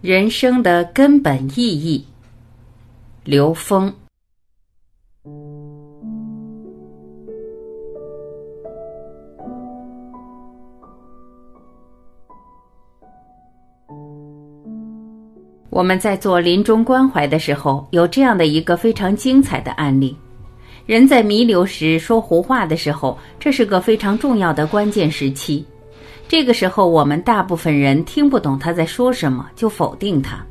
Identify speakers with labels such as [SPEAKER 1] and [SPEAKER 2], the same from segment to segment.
[SPEAKER 1] 人生的根本意义。刘峰。我们在做临终关怀的时候，有这样的一个非常精彩的案例：人在弥留时说胡话的时候，这是个非常重要的关键时期。这个时候，我们大部分人听不懂他在说什么，就否定他。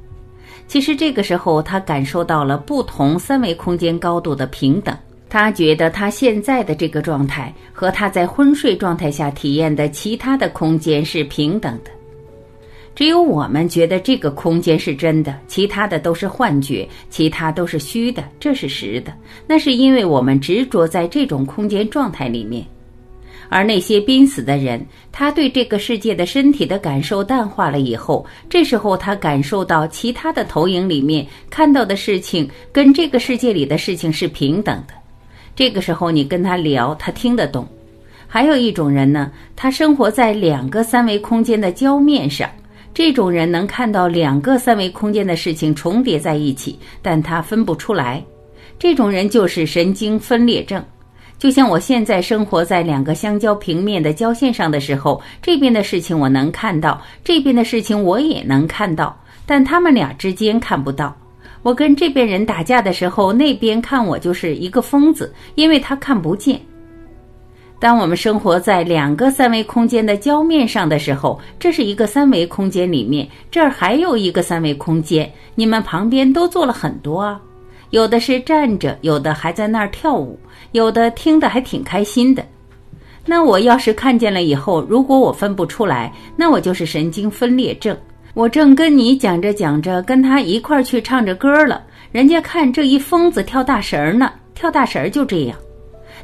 [SPEAKER 1] 其实这个时候，他感受到了不同三维空间高度的平等。他觉得他现在的这个状态和他在昏睡状态下体验的其他的空间是平等的。只有我们觉得这个空间是真的，其他的都是幻觉，其他都是虚的，这是实的。那是因为我们执着在这种空间状态里面。而那些濒死的人，他对这个世界的身体的感受淡化了以后，这时候他感受到其他的投影里面看到的事情跟这个世界里的事情是平等的。这个时候你跟他聊，他听得懂。还有一种人呢，他生活在两个三维空间的交面上。这种人能看到两个三维空间的事情重叠在一起，但他分不出来。这种人就是神经分裂症。就像我现在生活在两个相交平面的交线上的时候，这边的事情我能看到，这边的事情我也能看到，但他们俩之间看不到。我跟这边人打架的时候，那边看我就是一个疯子，因为他看不见。当我们生活在两个三维空间的交面上的时候，这是一个三维空间里面，这儿还有一个三维空间，你们旁边都做了很多啊，有的是站着，有的还在那儿跳舞，有的听得还挺开心的。那我要是看见了以后，如果我分不出来，那我就是神经分裂症。我正跟你讲着讲着，跟他一块儿去唱着歌了，人家看这一疯子跳大神儿呢，跳大神儿就这样。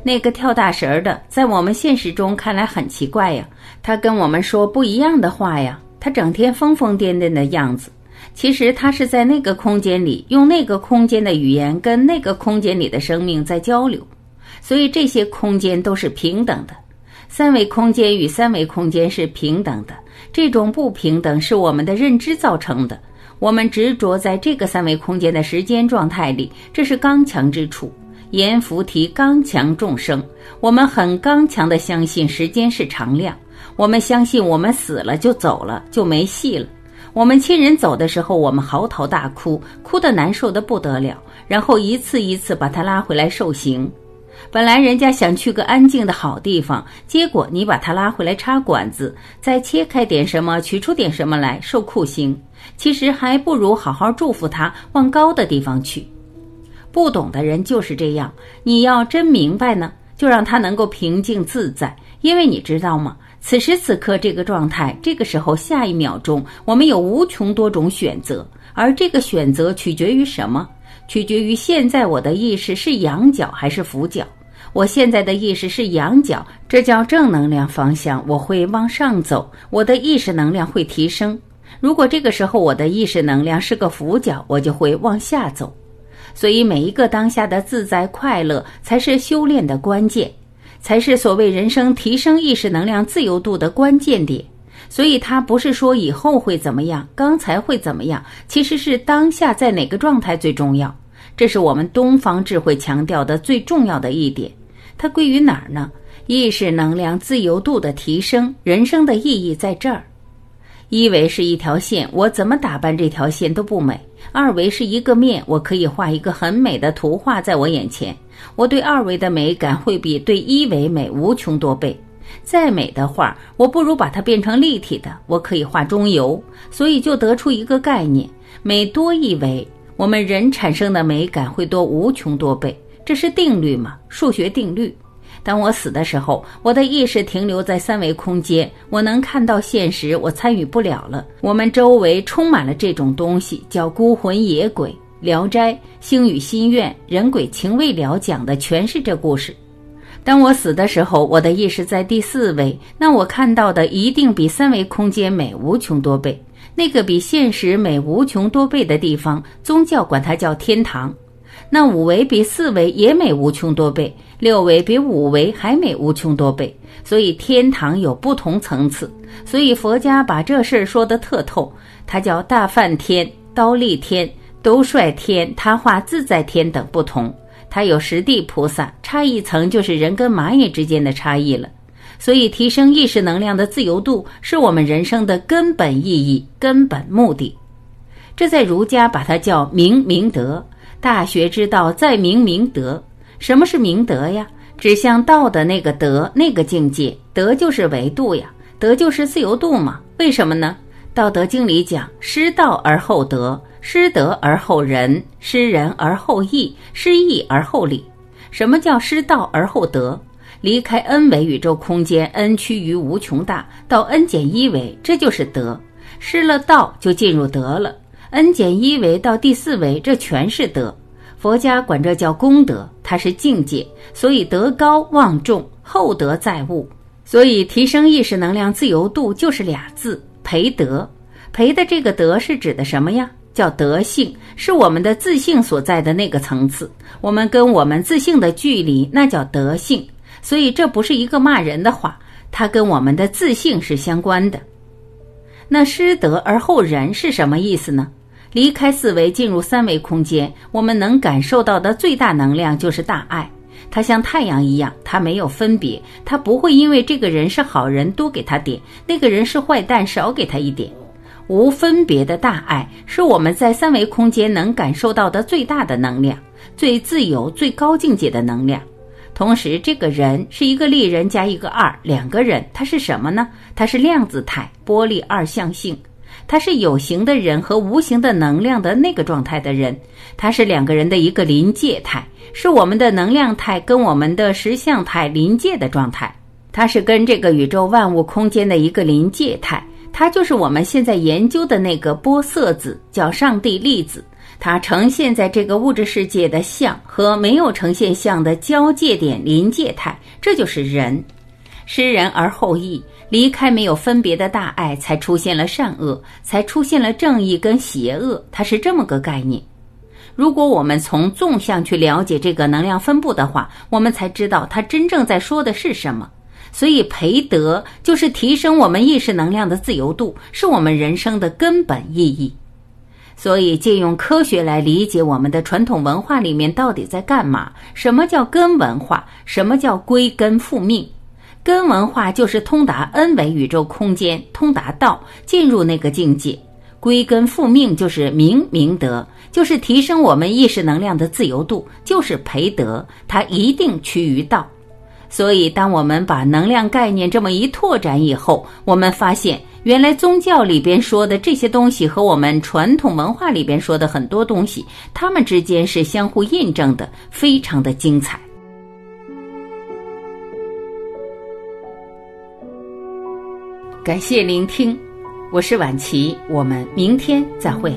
[SPEAKER 1] 那个跳大神儿的，在我们现实中看来很奇怪呀，他跟我们说不一样的话呀，他整天疯疯癫癫的样子。其实他是在那个空间里，用那个空间的语言跟那个空间里的生命在交流。所以这些空间都是平等的，三维空间与三维空间是平等的。这种不平等是我们的认知造成的，我们执着在这个三维空间的时间状态里，这是刚强之处。阎浮提刚强众生，我们很刚强的相信时间是常量，我们相信我们死了就走了就没戏了。我们亲人走的时候，我们嚎啕大哭，哭得难受的不得了，然后一次一次把他拉回来受刑。本来人家想去个安静的好地方，结果你把他拉回来插管子，再切开点什么，取出点什么来受酷刑。其实还不如好好祝福他，往高的地方去。不懂的人就是这样。你要真明白呢，就让他能够平静自在。因为你知道吗？此时此刻这个状态，这个时候下一秒钟，我们有无穷多种选择，而这个选择取决于什么？取决于现在我的意识是仰角还是俯角。我现在的意识是仰角，这叫正能量方向，我会往上走，我的意识能量会提升。如果这个时候我的意识能量是个俯角，我就会往下走。所以，每一个当下的自在快乐，才是修炼的关键，才是所谓人生提升意识能量自由度的关键点。所以，它不是说以后会怎么样，刚才会怎么样，其实是当下在哪个状态最重要。这是我们东方智慧强调的最重要的一点。它归于哪儿呢？意识能量自由度的提升，人生的意义在这儿。一维是一条线，我怎么打扮这条线都不美；二维是一个面，我可以画一个很美的图画在我眼前，我对二维的美感会比对一维美无穷多倍。再美的画，我不如把它变成立体的，我可以画中游。所以就得出一个概念：每多一维，我们人产生的美感会多无穷多倍。这是定律嘛？数学定律。当我死的时候，我的意识停留在三维空间，我能看到现实，我参与不了了。我们周围充满了这种东西，叫孤魂野鬼。《聊斋》星语心愿，人鬼情未了，讲的全是这故事。当我死的时候，我的意识在第四维，那我看到的一定比三维空间美无穷多倍。那个比现实美无穷多倍的地方，宗教管它叫天堂。那五维比四维也美无穷多倍，六维比五维还美无穷多倍。所以天堂有不同层次，所以佛家把这事儿说得特透。它叫大梵天、刀立天、兜率天、他化自在天等不同。它有十地菩萨，差一层就是人跟蚂蚁之间的差异了。所以，提升意识能量的自由度是我们人生的根本意义、根本目的。这在儒家把它叫明明德。大学之道，在明明德。什么是明德呀？指向道的那个德，那个境界。德就是维度呀，德就是自由度嘛。为什么呢？《道德经》里讲：“失道而后德，失德而后仁，失仁而后义，失义而后礼。”什么叫失道而后德？离开 n 维宇宙空间，n 趋于无穷大，到 n 减一维，这就是德。失了道，就进入德了。n 减一维到第四维，这全是德。佛家管这叫功德，它是境界，所以德高望重，厚德载物。所以提升意识能量自由度就是俩字：培德。培的这个德是指的什么呀？叫德性，是我们的自信所在的那个层次。我们跟我们自信的距离，那叫德性。所以这不是一个骂人的话，它跟我们的自信是相关的。那失德而后仁是什么意思呢？离开四维进入三维空间，我们能感受到的最大能量就是大爱。它像太阳一样，它没有分别，它不会因为这个人是好人多给他点，那个人是坏蛋少给他一点。无分别的大爱是我们在三维空间能感受到的最大的能量，最自由、最高境界的能量。同时，这个人是一个立人加一个二，两个人，他是什么呢？他是量子态波粒二象性，他是有形的人和无形的能量的那个状态的人，他是两个人的一个临界态，是我们的能量态跟我们的实相态临界的状态，它是跟这个宇宙万物空间的一个临界态，它就是我们现在研究的那个波色子，叫上帝粒子。它呈现在这个物质世界的相和没有呈现相的交界点临界态，这就是人。失人而后义，离开没有分别的大爱，才出现了善恶，才出现了正义跟邪恶。它是这么个概念。如果我们从纵向去了解这个能量分布的话，我们才知道它真正在说的是什么。所以，培德就是提升我们意识能量的自由度，是我们人生的根本意义。所以，借用科学来理解我们的传统文化里面到底在干嘛？什么叫根文化？什么叫归根复命？根文化就是通达 n 维宇宙空间，通达道，进入那个境界。归根复命就是明明德，就是提升我们意识能量的自由度，就是培德，它一定趋于道。所以，当我们把能量概念这么一拓展以后，我们发现。原来宗教里边说的这些东西和我们传统文化里边说的很多东西，它们之间是相互印证的，非常的精彩。感谢聆听，我是晚琪，我们明天再会。